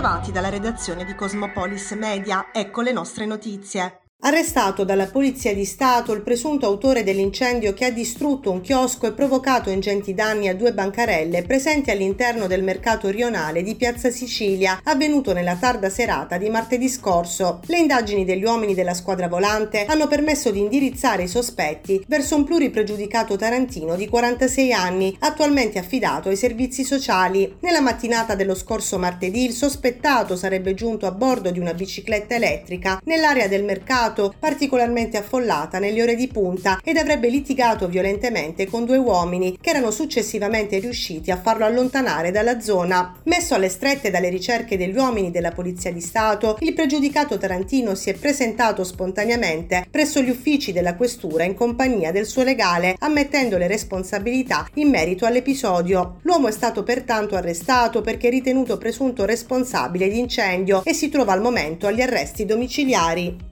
Bentrovati dalla redazione di Cosmopolis Media, ecco le nostre notizie. Arrestato dalla Polizia di Stato il presunto autore dell'incendio che ha distrutto un chiosco e provocato ingenti danni a due bancarelle presenti all'interno del mercato rionale di Piazza Sicilia, avvenuto nella tarda serata di martedì scorso. Le indagini degli uomini della squadra volante hanno permesso di indirizzare i sospetti verso un pluripregiudicato tarantino di 46 anni, attualmente affidato ai servizi sociali. Nella mattinata dello scorso martedì il sospettato sarebbe giunto a bordo di una bicicletta elettrica nell'area del mercato stato particolarmente affollata nelle ore di punta ed avrebbe litigato violentemente con due uomini che erano successivamente riusciti a farlo allontanare dalla zona. Messo alle strette dalle ricerche degli uomini della Polizia di Stato, il pregiudicato Tarantino si è presentato spontaneamente presso gli uffici della questura in compagnia del suo legale, ammettendo le responsabilità in merito all'episodio. L'uomo è stato pertanto arrestato perché ritenuto presunto responsabile di incendio e si trova al momento agli arresti domiciliari.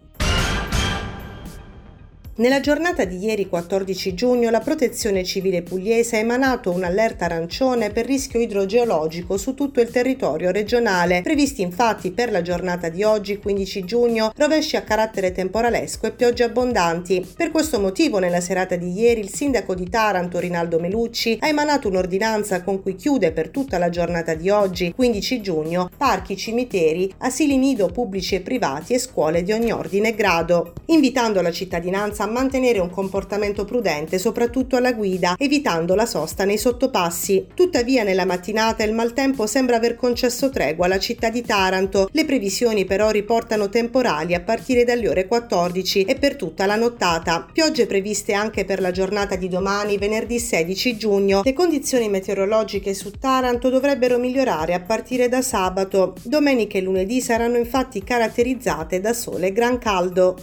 Nella giornata di ieri 14 giugno la Protezione Civile Pugliese ha emanato un'allerta arancione per rischio idrogeologico su tutto il territorio regionale. Previsti infatti per la giornata di oggi 15 giugno rovesci a carattere temporalesco e piogge abbondanti. Per questo motivo nella serata di ieri il sindaco di Taranto Rinaldo Melucci ha emanato un'ordinanza con cui chiude per tutta la giornata di oggi 15 giugno parchi, cimiteri, asili nido pubblici e privati e scuole di ogni ordine e grado, invitando la cittadinanza mantenere un comportamento prudente soprattutto alla guida, evitando la sosta nei sottopassi. Tuttavia nella mattinata il maltempo sembra aver concesso tregua alla città di Taranto. Le previsioni però riportano temporali a partire dalle ore 14 e per tutta la nottata. Piogge previste anche per la giornata di domani, venerdì 16 giugno. Le condizioni meteorologiche su Taranto dovrebbero migliorare a partire da sabato. Domenica e lunedì saranno infatti caratterizzate da sole gran caldo.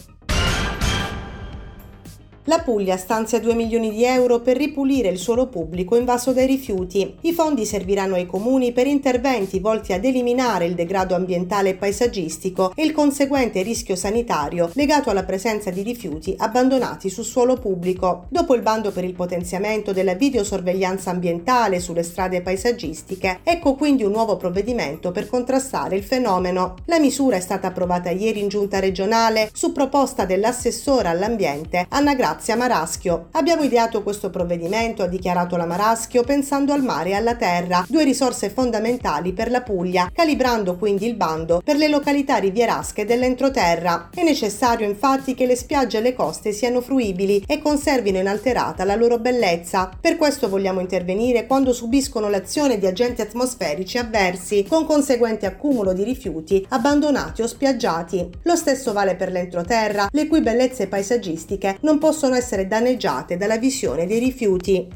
La Puglia stanzia 2 milioni di euro per ripulire il suolo pubblico invaso dai rifiuti. I fondi serviranno ai comuni per interventi volti ad eliminare il degrado ambientale e paesaggistico e il conseguente rischio sanitario legato alla presenza di rifiuti abbandonati sul suolo pubblico. Dopo il bando per il potenziamento della videosorveglianza ambientale sulle strade paesaggistiche, ecco quindi un nuovo provvedimento per contrastare il fenomeno. La misura è stata approvata ieri in giunta regionale su proposta dell'assessora all'ambiente Anna Grazia Grazia Maraschio. Abbiamo ideato questo provvedimento, ha dichiarato la Maraschio, pensando al mare e alla terra, due risorse fondamentali per la Puglia, calibrando quindi il bando per le località rivierasche dell'entroterra. È necessario infatti che le spiagge e le coste siano fruibili e conservino inalterata la loro bellezza. Per questo vogliamo intervenire quando subiscono l'azione di agenti atmosferici avversi, con conseguente accumulo di rifiuti abbandonati o spiaggiati. Lo stesso vale per l'entroterra, le cui bellezze paesaggistiche non possono possono essere danneggiate dalla visione dei rifiuti.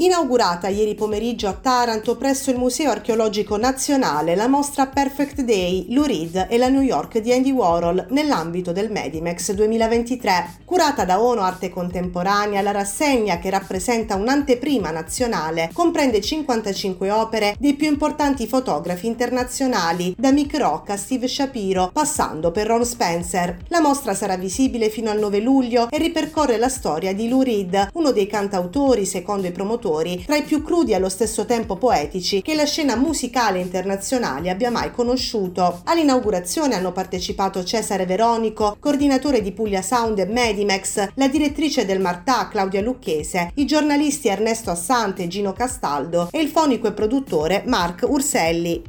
Inaugurata ieri pomeriggio a Taranto presso il Museo Archeologico Nazionale la mostra Perfect Day, Lou Reed e la New York di Andy Warhol nell'ambito del Medimex 2023. Curata da ONU Arte Contemporanea, la rassegna che rappresenta un'anteprima nazionale comprende 55 opere dei più importanti fotografi internazionali, da Mick Rock a Steve Shapiro, passando per Ron Spencer. La mostra sarà visibile fino al 9 luglio e ripercorre la storia di Lou Reed, uno dei cantautori, secondo i promotori, autori, tra i più crudi e allo stesso tempo poetici che la scena musicale internazionale abbia mai conosciuto. All'inaugurazione hanno partecipato Cesare Veronico, coordinatore di Puglia Sound e Medimex, la direttrice del Martà Claudia Lucchese, i giornalisti Ernesto Assante e Gino Castaldo e il fonico e produttore Mark Urselli.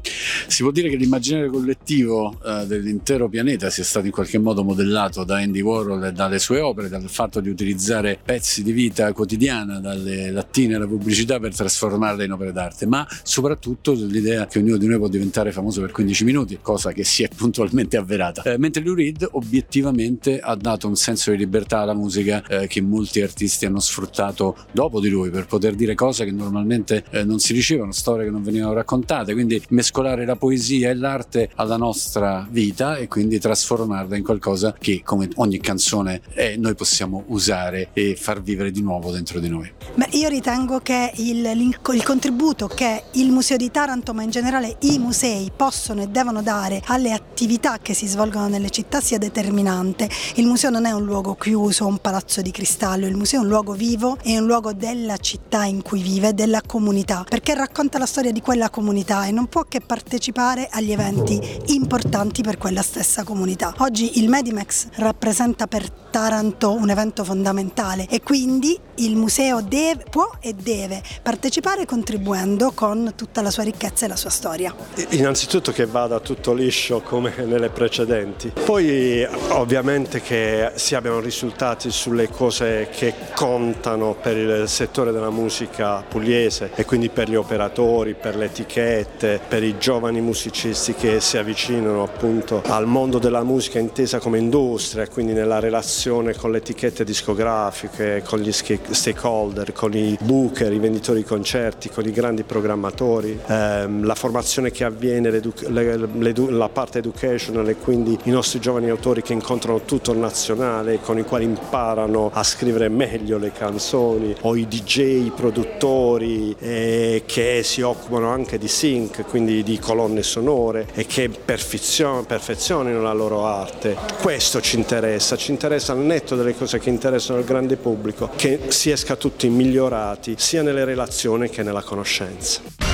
Si può dire che l'immaginario collettivo eh, dell'intero pianeta sia stato in qualche modo modellato da Andy Warhol e dalle sue opere, dal fatto di utilizzare pezzi di vita quotidiana, dalle lattine alla pubblicità per trasformarla in opere d'arte, ma soprattutto l'idea che ognuno di noi può diventare famoso per 15 minuti, cosa che si è puntualmente avverata. Eh, mentre Lou Reed obiettivamente ha dato un senso di libertà alla musica eh, che molti artisti hanno sfruttato dopo di lui per poter dire cose che normalmente eh, non si dicevano, storie che non venivano raccontate, quindi mescolare adattare la poesia e l'arte alla nostra vita e quindi trasformarla in qualcosa che come ogni canzone è, noi possiamo usare e far vivere di nuovo dentro di noi. Beh, io ritengo che il, il, contributo che il Museo di Taranto, ma in generale i musei possono e devono dare alle attività che si svolgono nelle città sia determinante. Il museo non è un luogo chiuso, un palazzo di cristallo, il museo è un luogo vivo, è un luogo della città in cui vive, della comunità, perché racconta la storia di quella comunità e non può che partecipare agli eventi importanti per quella stessa comunità. Oggi il Medimex rappresenta per Taranto un evento fondamentale e quindi il museo deve, può e deve partecipare contribuendo con tutta la sua ricchezza e la sua storia. Innanzitutto che vada tutto liscio come nelle precedenti, poi ovviamente che si abbiano risultati sulle cose che contano per il settore della musica pugliese e quindi per gli operatori, per le etichette, per i giovani musicisti che si avvicinano appunto al mondo della musica intesa come industria, quindi nella relazione relazione con le etichette discografiche, con gli stakeholder, con i booker, i venditori di concerti, con i grandi programmatori, ehm, la formazione che avviene, la parte educational e quindi i nostri giovani autori che incontrano tutto il nazionale, con i quali imparano a scrivere meglio le canzoni, o i DJ, i produttori eh, che si occupano anche di sync, quindi di colonne sonore e che perfezionino la loro arte. Questo ci interessa, ci interessa al netto delle cose che interessano il grande pubblico, che si esca tutti migliorati sia nelle relazioni che nella conoscenza.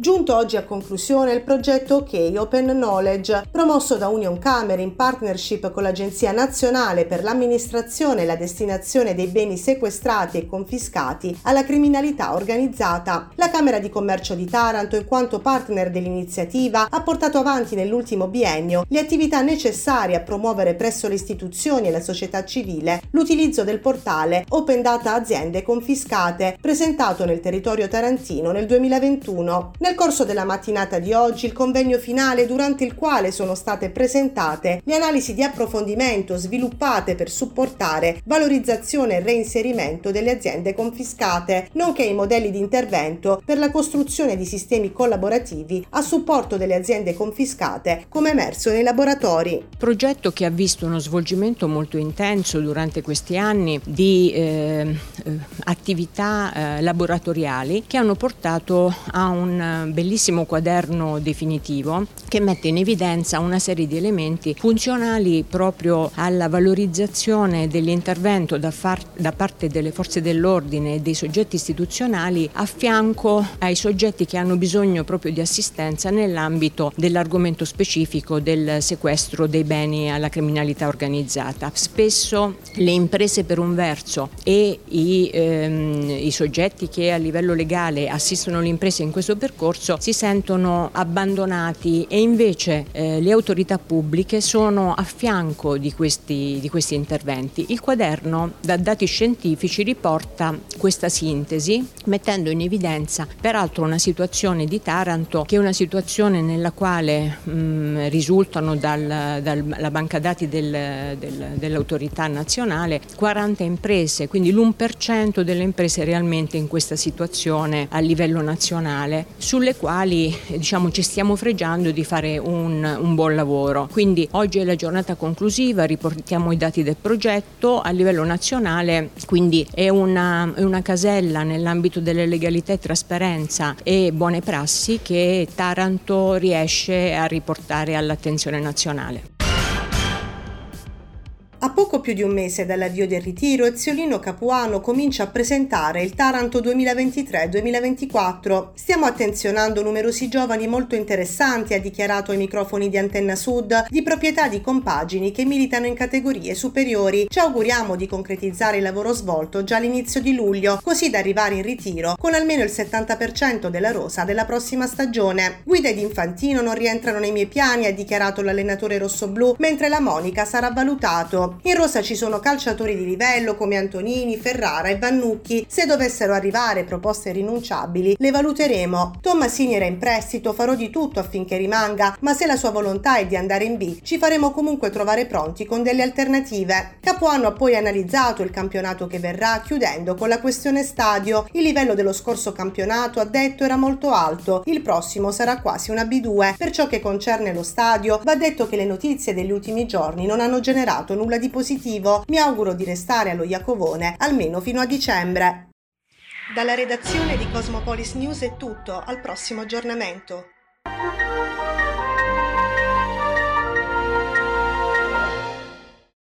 Giunto oggi a conclusione il progetto OK Open Knowledge, promosso da Union Camere in partnership con l'Agenzia Nazionale per l'amministrazione e la destinazione dei beni sequestrati e confiscati alla criminalità organizzata. La Camera di Commercio di Taranto, in quanto partner dell'iniziativa, ha portato avanti nell'ultimo biennio le attività necessarie a promuovere presso le istituzioni e la società civile l'utilizzo del portale Open Data Aziende Confiscate, presentato nel territorio tarantino nel 2021. Nel corso della mattinata di oggi il convegno finale durante il quale sono state presentate le analisi di approfondimento sviluppate per supportare valorizzazione e reinserimento delle aziende confiscate, nonché i modelli di intervento per la costruzione di sistemi collaborativi a supporto delle aziende confiscate, come emerso nei laboratori. Progetto che ha visto uno svolgimento molto intenso durante questi anni di eh, eh attività eh, laboratoriali che hanno portato a un bellissimo quaderno definitivo che mette in evidenza una serie di elementi funzionali proprio alla valorizzazione dell'intervento da, far, da parte delle forze dell'ordine e dei soggetti istituzionali a fianco ai soggetti che hanno bisogno proprio di assistenza nell'ambito dell'argomento specifico del sequestro dei beni alla criminalità organizzata. Spesso le imprese per un verso e i, ehm, i soggetti che a livello legale assistono le imprese in questo percorso percorso si sentono abbandonati e invece eh, le autorità pubbliche sono a fianco di questi, di questi interventi. Il quaderno da dati scientifici riporta questa sintesi mettendo in evidenza peraltro una situazione di Taranto che è una situazione nella quale mh, risultano dalla dal, banca dati del, del, dell'autorità nazionale 40 imprese, quindi l'1% delle imprese realmente in questa situazione a livello nazionale. Sul sulle quali diciamo, ci stiamo fregiando di fare un, un, buon lavoro. Quindi oggi è la giornata conclusiva, riportiamo i dati del progetto a livello nazionale, quindi è una, è una casella nell'ambito delle legalità e trasparenza e buone prassi che Taranto riesce a riportare all'attenzione nazionale. A poco più di un mese dall'avvio del ritiro, Eziolino Capuano comincia a presentare il Taranto 2023-2024. Stiamo attenzionando numerosi giovani molto interessanti, ha dichiarato ai microfoni di Antenna Sud, di proprietà di compagini che militano in categorie superiori. Ci auguriamo di concretizzare il lavoro svolto già all'inizio di luglio, così da arrivare in ritiro con almeno il 70% della rosa della prossima stagione. Guida ed Infantino non rientrano nei miei piani, ha dichiarato l'allenatore rossoblù, mentre la Monica sarà valutato In rosa ci sono calciatori di livello come Antonini, Ferrara e Vannucchi. Se dovessero arrivare proposte rinunciabili, le valuteremo. Tommasini era in prestito, farò di tutto affinché rimanga, ma se la sua volontà è di andare in B, ci faremo comunque trovare pronti con delle alternative. Capuano ha poi analizzato il campionato che verrà, chiudendo con la questione stadio. Il livello dello scorso campionato, ha detto, era molto alto. Il prossimo sarà quasi una B2. Per ciò che concerne lo stadio, va detto che le notizie degli ultimi giorni non hanno generato nulla di positivo. Mi auguro di restare allo Iacovone almeno fino a dicembre. Dalla redazione di Cosmopolis News è tutto, al prossimo aggiornamento.